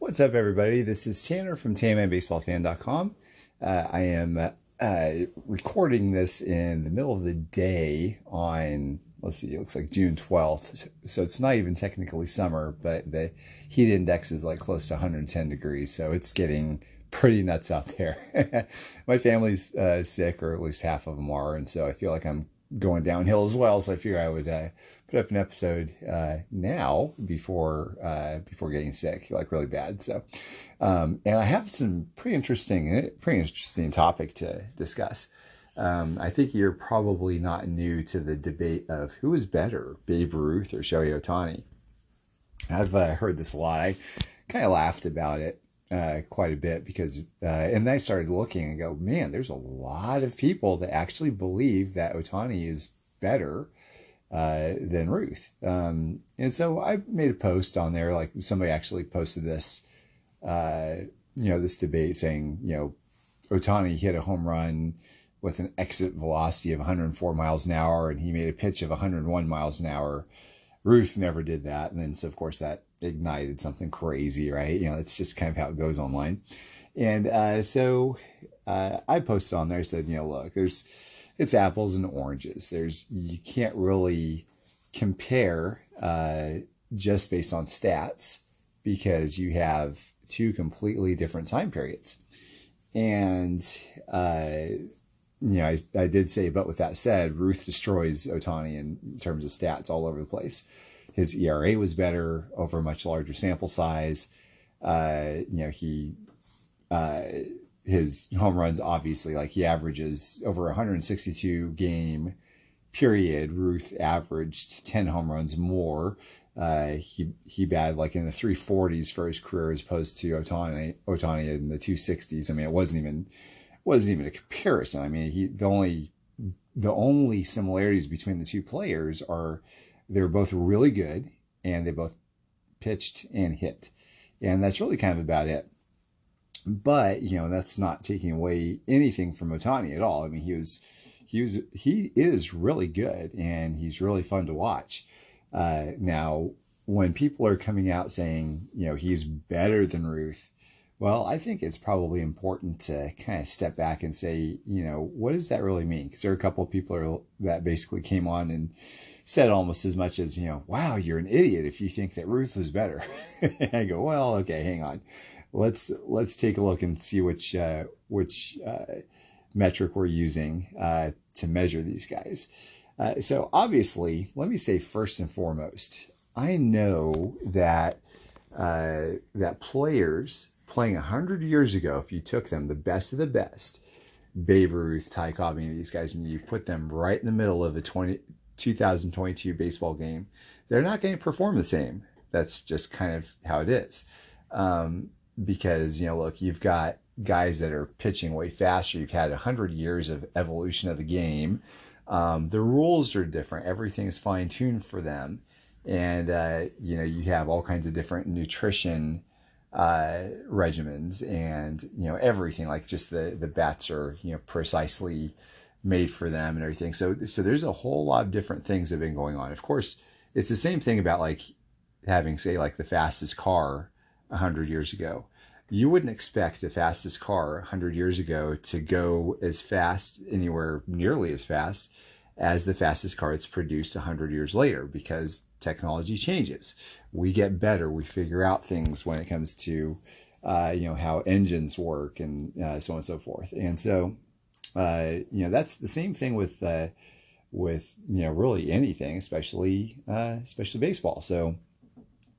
What's up, everybody? This is Tanner from TannerBaseballFan.com. Uh, I am uh, recording this in the middle of the day on, let's see, it looks like June 12th. So it's not even technically summer, but the heat index is like close to 110 degrees. So it's getting pretty nuts out there. My family's uh, sick, or at least half of them are. And so I feel like I'm going downhill as well. So I figure I would uh, put up an episode uh, now before uh, before getting sick, like really bad. So, um, and I have some pretty interesting, pretty interesting topic to discuss. Um, I think you're probably not new to the debate of who is better, Babe Ruth or Shohei Ohtani. I've uh, heard this a lot. I kind of laughed about it uh, quite a bit because, uh, and I started looking and go, man, there's a lot of people that actually believe that Ohtani is better uh, than Ruth. Um, and so I made a post on there, like somebody actually posted this, uh, you know, this debate saying, you know, Ohtani hit a home run with an exit velocity of 104 miles an hour, and he made a pitch of 101 miles an hour. Ruth never did that, and then so of course that ignited something crazy, right? You know, it's just kind of how it goes online. And uh, so uh, I posted on there, I said, you know, look, there's it's apples and oranges. There's you can't really compare uh, just based on stats because you have two completely different time periods. And uh, you know, I, I did say, but with that said, Ruth destroys Ohtani in terms of stats all over the place. His ERA was better over a much larger sample size. Uh, you know, he uh, his home runs obviously like he averages over 162 game period. Ruth averaged 10 home runs more. Uh, he he batted like in the 340s for his career as opposed to Otani Ohtani in the 260s. I mean, it wasn't even wasn't even a comparison. I mean, he the only the only similarities between the two players are they were both really good and they both pitched and hit. And that's really kind of about it. But, you know, that's not taking away anything from Ohtani at all. I mean, he was he was he is really good and he's really fun to watch. Uh, now, when people are coming out saying, you know, he's better than Ruth, well, I think it's probably important to kind of step back and say, you know, what does that really mean? Because there are a couple of people that basically came on and said almost as much as, you know, wow, you're an idiot if you think that Ruth was better. I go, well, okay, hang on. Let's let's take a look and see which uh, which uh, metric we're using uh, to measure these guys. Uh, so obviously, let me say first and foremost, I know that uh, that players playing hundred years ago, if you took them, the best of the best, Babe Ruth, Ty Cobb, any of these guys, and you put them right in the middle of a 20, 2022 baseball game, they're not going to perform the same. That's just kind of how it is. Um, because, you know, look, you've got guys that are pitching way faster. You've had 100 years of evolution of the game. Um, the rules are different. everything's fine tuned for them. And, uh, you know, you have all kinds of different nutrition uh, regimens and, you know, everything like just the, the bats are, you know, precisely made for them and everything. So so there's a whole lot of different things that have been going on. Of course, it's the same thing about like having say like the fastest car 100 years ago. You wouldn't expect the fastest car 100 years ago to go as fast anywhere nearly as fast as the fastest car that's produced 100 years later because technology changes. We get better. We figure out things when it comes to, uh, you know, how engines work and uh, so on and so forth. And so uh, you know, that's the same thing with uh, with you know really anything, especially uh, especially baseball. So,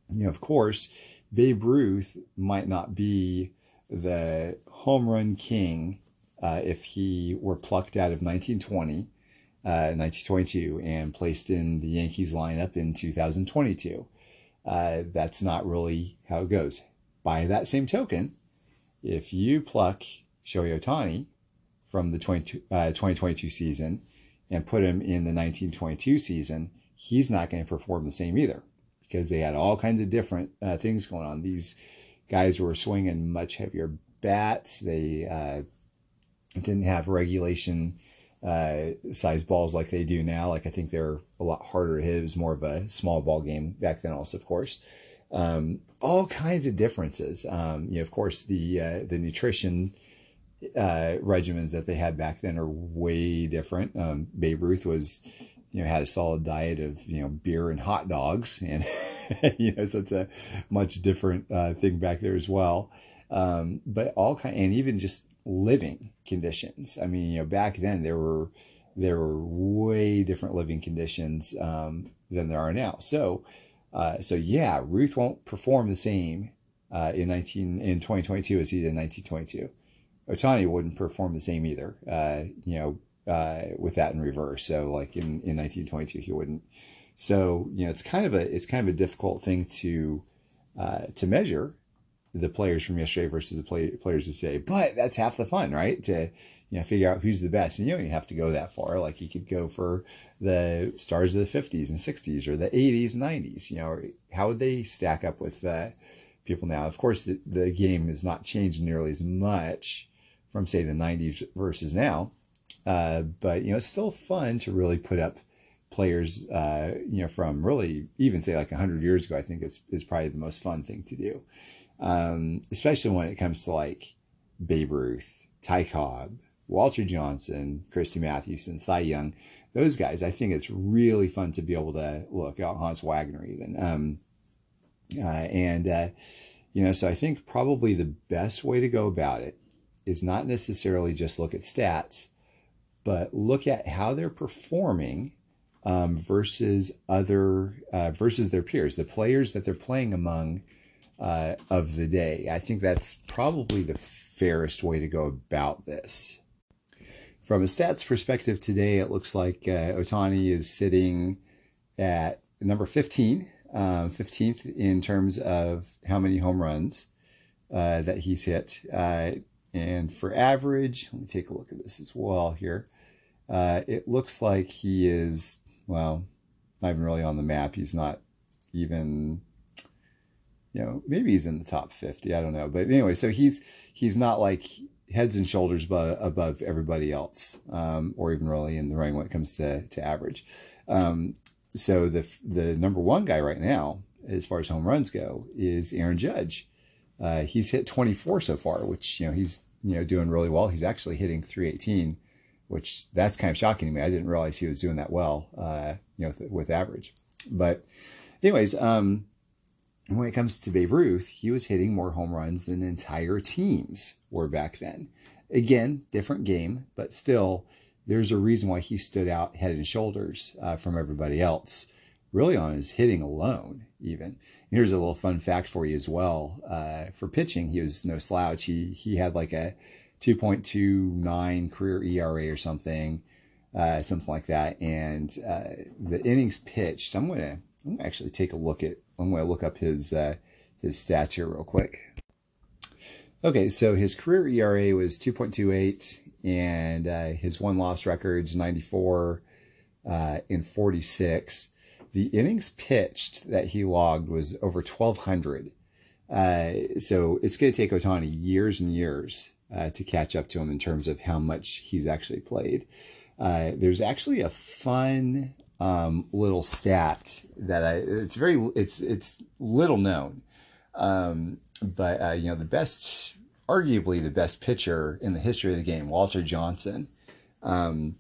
you know, of course, Babe Ruth might not be the home run king uh, if he were plucked out of 1920, 1922, uh, and placed in the Yankees lineup in 2022. Uh, that's not really how it goes. By that same token, if you pluck Shohei Ohtani from the 20, uh, 2022 season and put him in the 1922 season, he's not going to perform the same either because they had all kinds of different uh, things going on. These guys were swinging much heavier bats. They uh, didn't have regulation uh, size balls like they do now. Like I think they're a lot harder to hit. It was more of a small ball game back then, also, of course. Um, all kinds of differences. Um, you know, of course, the uh, the nutrition uh, regimens that they had back then are way different. Um, Babe Ruth was, you know, had a solid diet of you know beer and hot dogs, and you know, so it's a much different uh, thing back there as well. Um, but all kind, and even just living conditions. I mean, you know, back then there were there were way different living conditions um, than there are now. So, uh, so yeah, Ruth won't perform the same uh, in 19 in 2022 as he did in 1922. Ohtani wouldn't perform the same either. Uh, you know, uh, with that in reverse. So, like in in 1922, he wouldn't. So, you know, it's kind of a it's kind of a difficult thing to uh, to measure the players from yesterday versus the play, players of today. But that's half the fun, right? To you know figure out who's the best, and you don't even have to go that far. Like you could go for the stars of the 50s and 60s or the 80s and 90s. You know, how would they stack up with uh, people now? Of course, the, the game has not changed nearly as much from say the 90s versus now, uh, but you know it's still fun to really put up players, uh, you know, from really even say like 100 years ago. I think is is probably the most fun thing to do um, especially when it comes to like Babe Ruth, Ty Cobb, Walter Johnson, Christy Mathewson, Cy Young, those guys. I think it's really fun to be able to look at Honus Wagner even. Um, uh, and, uh, you know, so I think probably the best way to go about it is not necessarily just look at stats, but look at how they're performing um, versus other uh, versus their peers, the players that they're playing among uh, of the day. I think that's probably the fairest way to go about this. From a stats perspective today, it looks like uh, Ohtani is sitting at number 15, um, 15th in terms of how many home runs uh, that he's hit. Uh, and for average, let me take a look at this as well here. Uh, it looks like he is, well, not even really on the map. He's not even you know, maybe he's in the top 50. I don't know. But anyway, so he's he's not like heads and shoulders above, above everybody else, um, or even really in the running when it comes to, to average. Um, so the the number one guy right now, as far as home runs go, is Aaron Judge. Uh, he's hit 24 so far, which you know he's you know doing really well. He's actually hitting 318, which that's kind of shocking to me. I didn't realize he was doing that well, uh, you know, with, with average. But anyways, um, when it comes to Babe Ruth, he was hitting more home runs than entire teams were back then. Again, different game, but still, there's a reason why he stood out head and shoulders uh, from everybody else, really on his hitting alone, even. Here's a little fun fact for you as well. Uh, for pitching, he was no slouch. He, he had like a 2.29 career ERA or something, uh, something like that. And uh, the innings pitched, I'm to I'm gonna actually take a look at I'm to look up his uh, his stats here real quick. Okay, so his career ERA was 2.28, and uh, his one loss records 94 uh, in 46. The innings pitched that he logged was over 1,200. Uh, so it's going to take Ohtani years and years uh, to catch up to him in terms of how much he's actually played. Uh, there's actually a fun um, little stat that I it's very it's it's little known, um, but uh, you know the best arguably the best pitcher in the history of the game, Walter Johnson. Um,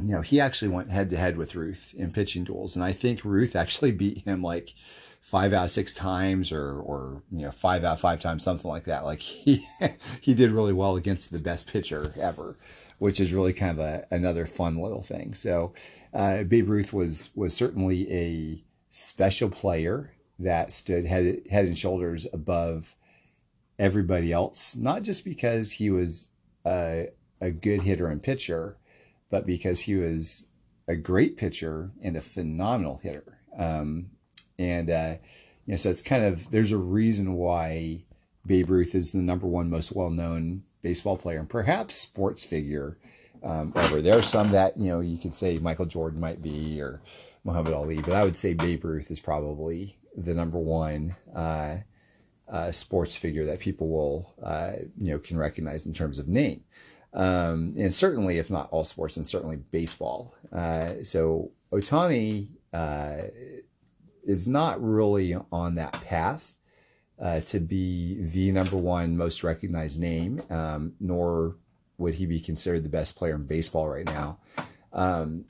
you know he actually went head to head with Ruth in pitching duels, and I think Ruth actually beat him like five out of six times or or you know five out of five times something like that like he he did really well against the best pitcher ever which is really kind of a, another fun little thing so uh, Babe Ruth was was certainly a special player that stood head head and shoulders above everybody else, not just because he was a, a good hitter and pitcher, but because he was a great pitcher and a phenomenal hitter. Um, and uh, you know, so it's kind of there's a reason why Babe Ruth is the number one most well known baseball player and perhaps sports figure um, ever. There are some that you know you could say Michael Jordan might be or Muhammad Ali, but I would say Babe Ruth is probably the number one uh, uh, sports figure that people will uh, you know can recognize in terms of name. Um, and certainly, if not all sports, and certainly baseball. Uh, so Ohtani uh, is not really on that path uh, to be the number one most recognized name, um, nor would he be considered the best player in baseball right now. Um,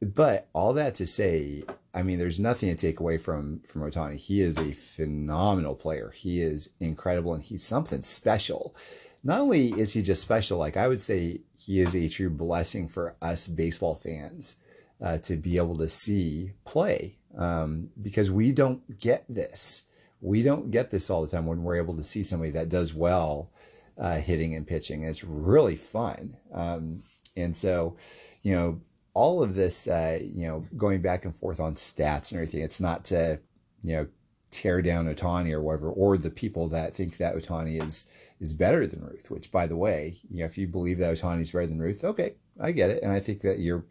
but all that to say, I mean, there's nothing to take away from from Ohtani. He is a phenomenal player. He is incredible, and he's something special. Not only is he just special, like I would say, he is a true blessing for us baseball fans uh, to be able to see play um, because we don't get this. We don't get this all the time when we're able to see somebody that does well uh, hitting and pitching. It's really fun. Um, and so, you know, all of this, uh, you know, going back and forth on stats and everything, it's not to, you know, tear down Ohtani or whatever, or the people that think that Ohtani is is better than Ruth. Which, by the way, you know, if you believe that Ohtani is better than Ruth, okay, I get it, and I think that your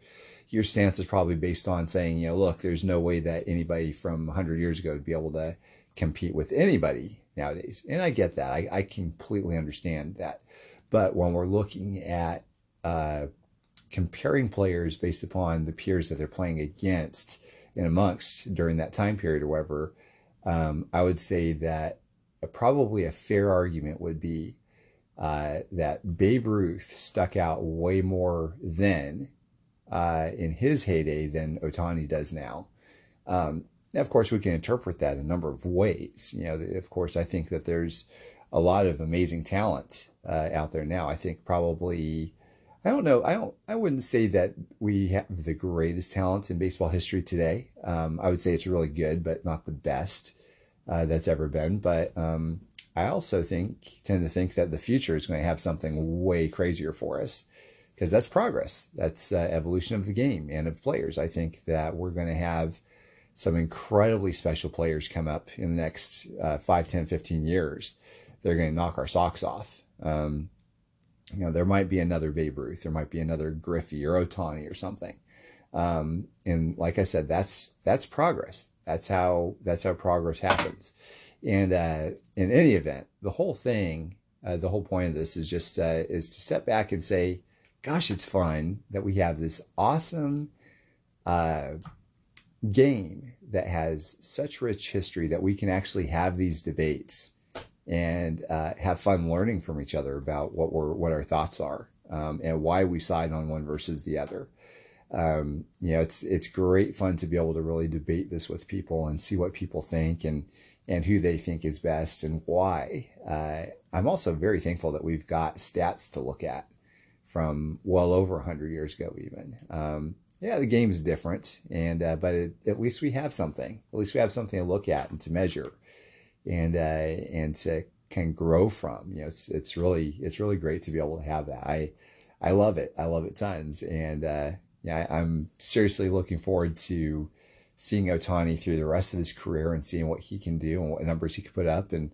your stance is probably based on saying, you know, look, there's no way that anybody from 100 years ago would be able to compete with anybody nowadays, and I get that. I, I completely understand that. But when we're looking at uh, comparing players based upon the peers that they're playing against and amongst during that time period or whatever, um, I would say that a, probably a fair argument would be uh, that Babe Ruth stuck out way more then uh, in his heyday than Ohtani does now. Um, of course, we can interpret that a number of ways. You know, of course, I think that there's a lot of amazing talent uh, out there now. I think probably I don't know. I don't. I wouldn't say that we have the greatest talent in baseball history today. Um, I would say it's really good, but not the best uh, that's ever been. But um, I also think tend to think that the future is going to have something way crazier for us because that's progress. That's uh, evolution of the game and of players. I think that we're going to have some incredibly special players come up in the next uh, 5, 10, 15 years. They're going to knock our socks off. Um, you know, there might be another Babe Ruth, there might be another Griffey or Ohtani or something. Um, and like I said, that's that's progress. That's how that's how progress happens. And uh, in any event, the whole thing, uh, the whole point of this is just uh, is to step back and say, "Gosh, it's fun that we have this awesome uh, game that has such rich history that we can actually have these debates." and uh, have fun learning from each other about what we're what our thoughts are um, and why we side on one versus the other. Um, you know, it's it's great fun to be able to really debate this with people and see what people think and and who they think is best and why. Uh, I'm also very thankful that we've got stats to look at from well over 100 years ago, even. Um, yeah, the game's different, and uh, but it, at least we have something. At least we have something to look at and to measure and uh, and to can grow from. You know, it's it's really it's really great to be able to have that. I I love it. I love it tons, and uh, yeah, I, I'm seriously looking forward to seeing Ohtani through the rest of his career and seeing what he can do and what numbers he can put up, and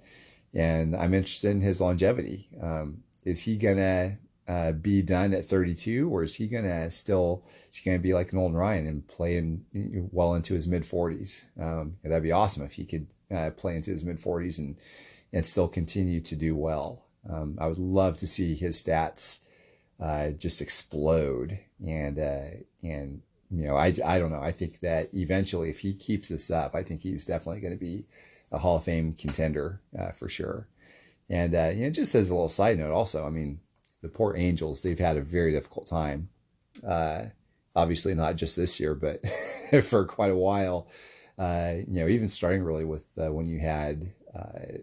and I'm interested in his longevity. Um, is he gonna uh, be done at 32, or is he gonna still is he gonna be like Nolan Ryan and play in well into his mid 40s? Um, that'd be awesome if he could uh, play into his mid 40s and and still continue to do well. Um, I would love to see his stats uh, just explode and uh, and you know I, I don't know I think that eventually if he keeps this up I think he's definitely going to be a Hall of Fame contender uh, for sure. And uh, you know just as a little side note also I mean the poor Angels they've had a very difficult time. Uh, obviously not just this year but for quite a while uh, you know, even starting really with uh, when you had, uh,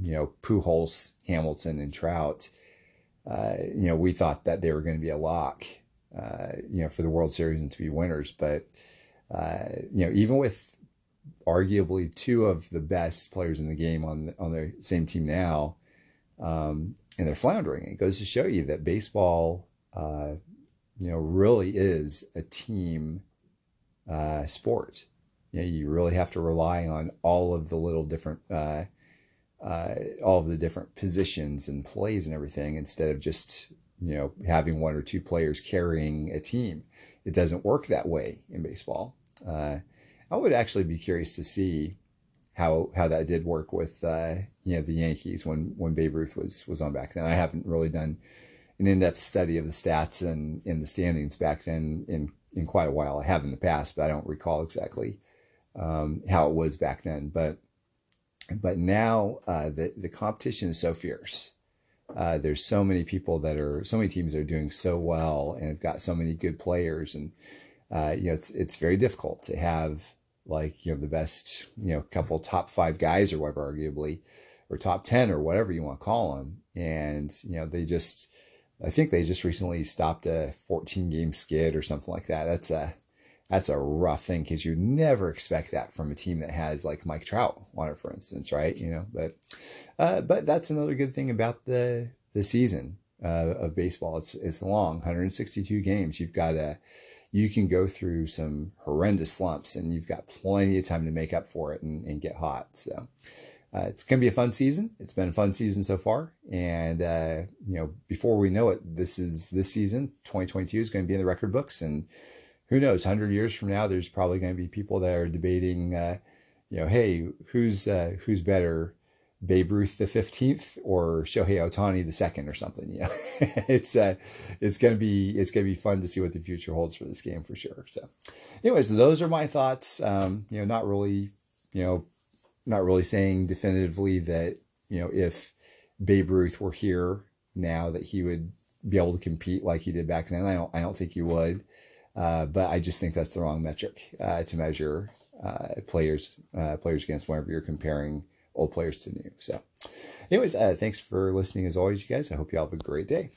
you know, Pujols, Hamilton, and Trout, uh, you know, we thought that they were going to be a lock, uh, you know, for the World Series and to be winners. But, you know, even with arguably two of the best players in the game on on the same team now, um, and they're floundering, it goes to show you that baseball, you know, really is a team sport you, know, you really have to rely on all of the little different uh, uh, all of the different positions and plays and everything instead of just you know having one or two players carrying a team. It doesn't work that way in baseball. Uh, I would actually be curious to see how how that did work with uh, you know the Yankees when when Babe Ruth was was on back then. I haven't really done an in-depth study of the stats and in the standings back then in in quite a while. I have in the past, but I don't recall exactly um, how it was back then. But but now uh, the the competition is so fierce. Uh, there's so many people that are so many teams that are doing so well and have got so many good players, and uh, you know it's it's very difficult to have like you know the best you know couple top five guys or whatever, arguably, or top ten or whatever you want to call them, and you know they just I think they just recently stopped a 14 game skid or something like that. That's a that's a rough thing because you never expect that from a team that has like Mike Trout on it, for instance, right? You know, but uh, but that's another good thing about the the season uh, of baseball. It's it's long, 162 games. You've got a you can go through some horrendous slumps, and you've got plenty of time to make up for it and, and get hot. So. Uh, it's going to be a fun season. It's been a fun season so far, and uh, you know, before we know it, this is this season, 2022 is going to be in the record books, and who knows, hundred years from now, there's probably going to be people that are debating, uh, you know, hey, who's uh, who's better, Babe Ruth the fifteenth or Shohei Ohtani the second or something. Know, it's uh, it's gonna be it's gonna be fun to see what the future holds for this game for sure. So, anyways, those are my thoughts. Um, you know, not really, you know, not really saying definitively that you know if Babe Ruth were here now that he would be able to compete like he did back then. I don't I don't think he would. Uh, but I just think that's the wrong metric uh, to measure uh, players uh, players against whenever you're comparing old players to new. So, anyways, uh, thanks for listening as always, you guys. I hope you all have a great day.